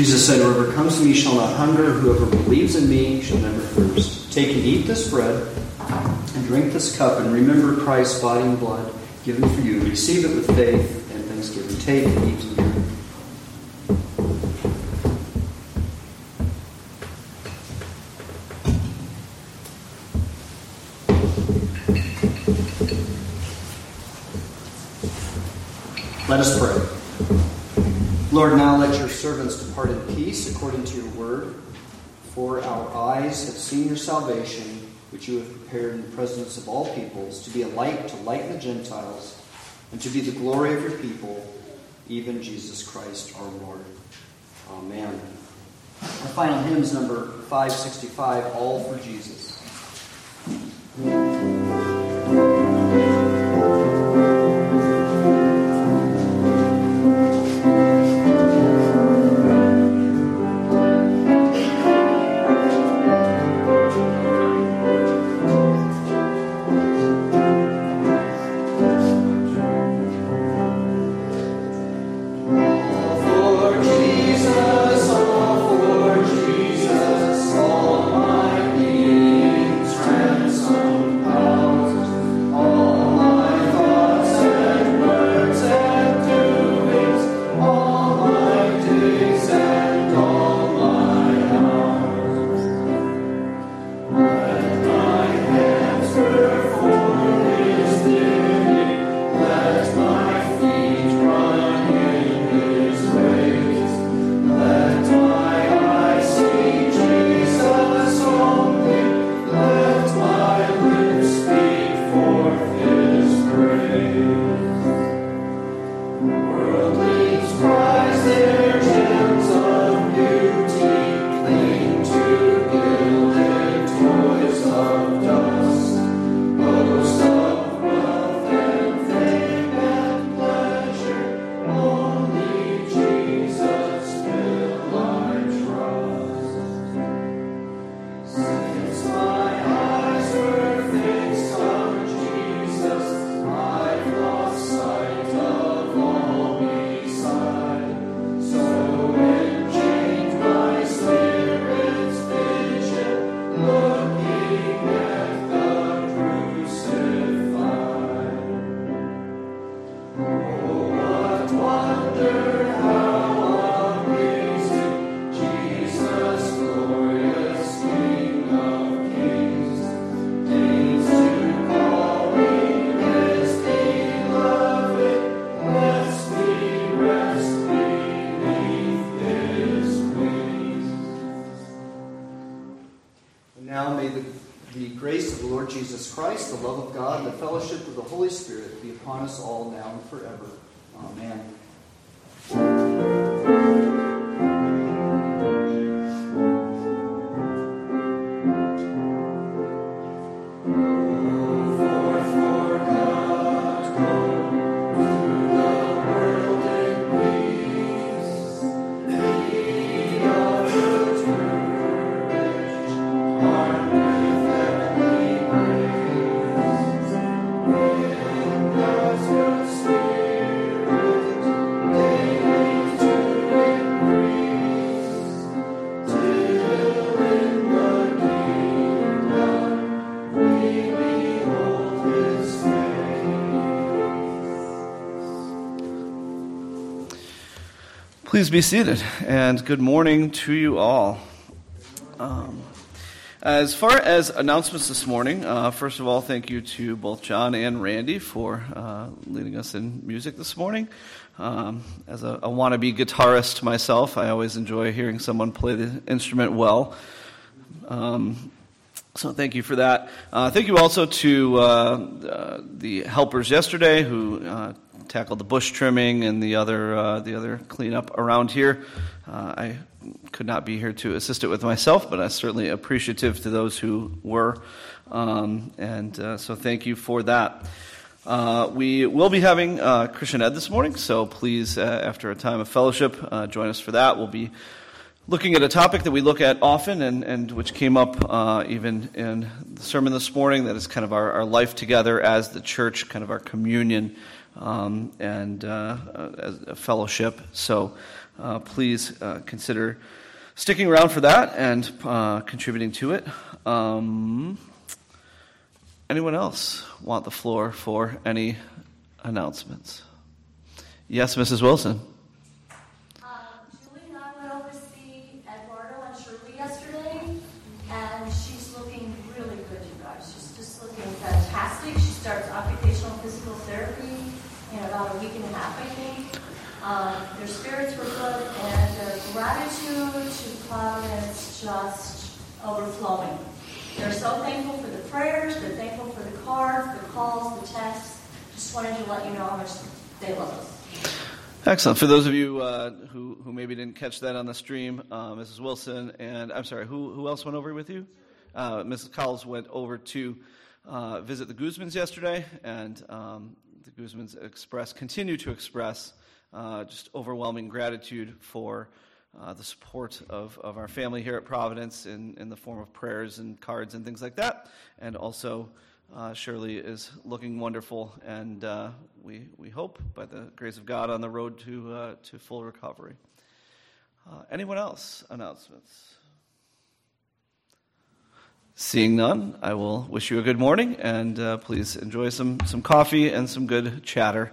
A: Jesus said, Whoever comes to me shall not hunger, whoever believes in me shall never thirst. Take and eat this bread and drink this cup, and remember Christ's body and blood given for you. Receive it with faith and thanksgiving. Take and eat. Let us pray. Lord, now let your servants peace according to your word. For our eyes have seen your salvation, which you have prepared in the presence of all peoples, to be a light to lighten the Gentiles, and to be the glory of your people, even Jesus Christ our Lord. Amen. Our final hymn is number 565, All for Jesus.
B: Please be seated, and good morning to you all. Um, as far as announcements this morning, uh, first of all, thank you to both John and Randy for uh, leading us in music this morning. Um, as a, a wannabe guitarist myself, I always enjoy hearing someone play the instrument well. Um, so thank you for that. Uh, thank you also to uh, uh, the helpers yesterday who uh, tackled the bush trimming and the other uh, the other cleanup around here. Uh, I could not be here to assist it with myself, but I'm certainly appreciative to those who were, um, and so thank you for that. Uh, we will be having uh, Christian Ed this morning, so please, uh, after a time of fellowship, join us for that. We'll be looking at a topic that we look at often and, and which came up uh, even in the sermon this morning that is kind of our, our life together as the church, kind of our communion um, and uh, as a fellowship. So uh, please uh, consider sticking around for that and uh, contributing to it. Um, anyone else want the floor for any announcements? Yes, Mrs. Wilson.
D: Um, their spirits were good, and their gratitude to Providence just overflowing. They're so thankful for the prayers, they're thankful for the cards, the calls, the texts. Just wanted to let you know how much they love us.
B: Excellent. For those of you uh, who, who maybe didn't catch that on the stream, uh, Mrs. Wilson and I'm sorry, who, who else went over with you? Uh, Mrs. Cowles went over to uh, visit the Guzmans yesterday, and um, the Guzmans express continue to express uh, just overwhelming gratitude for uh, the support of, of our family here at Providence in, in the form of prayers and cards and things like that. And also, uh, Shirley is looking wonderful, and uh, we, we hope, by the grace of God, on the road to, uh, to full recovery. Uh, anyone else? Announcements? Seeing none, I will wish you a good morning, and please enjoy some, some coffee and some good chatter.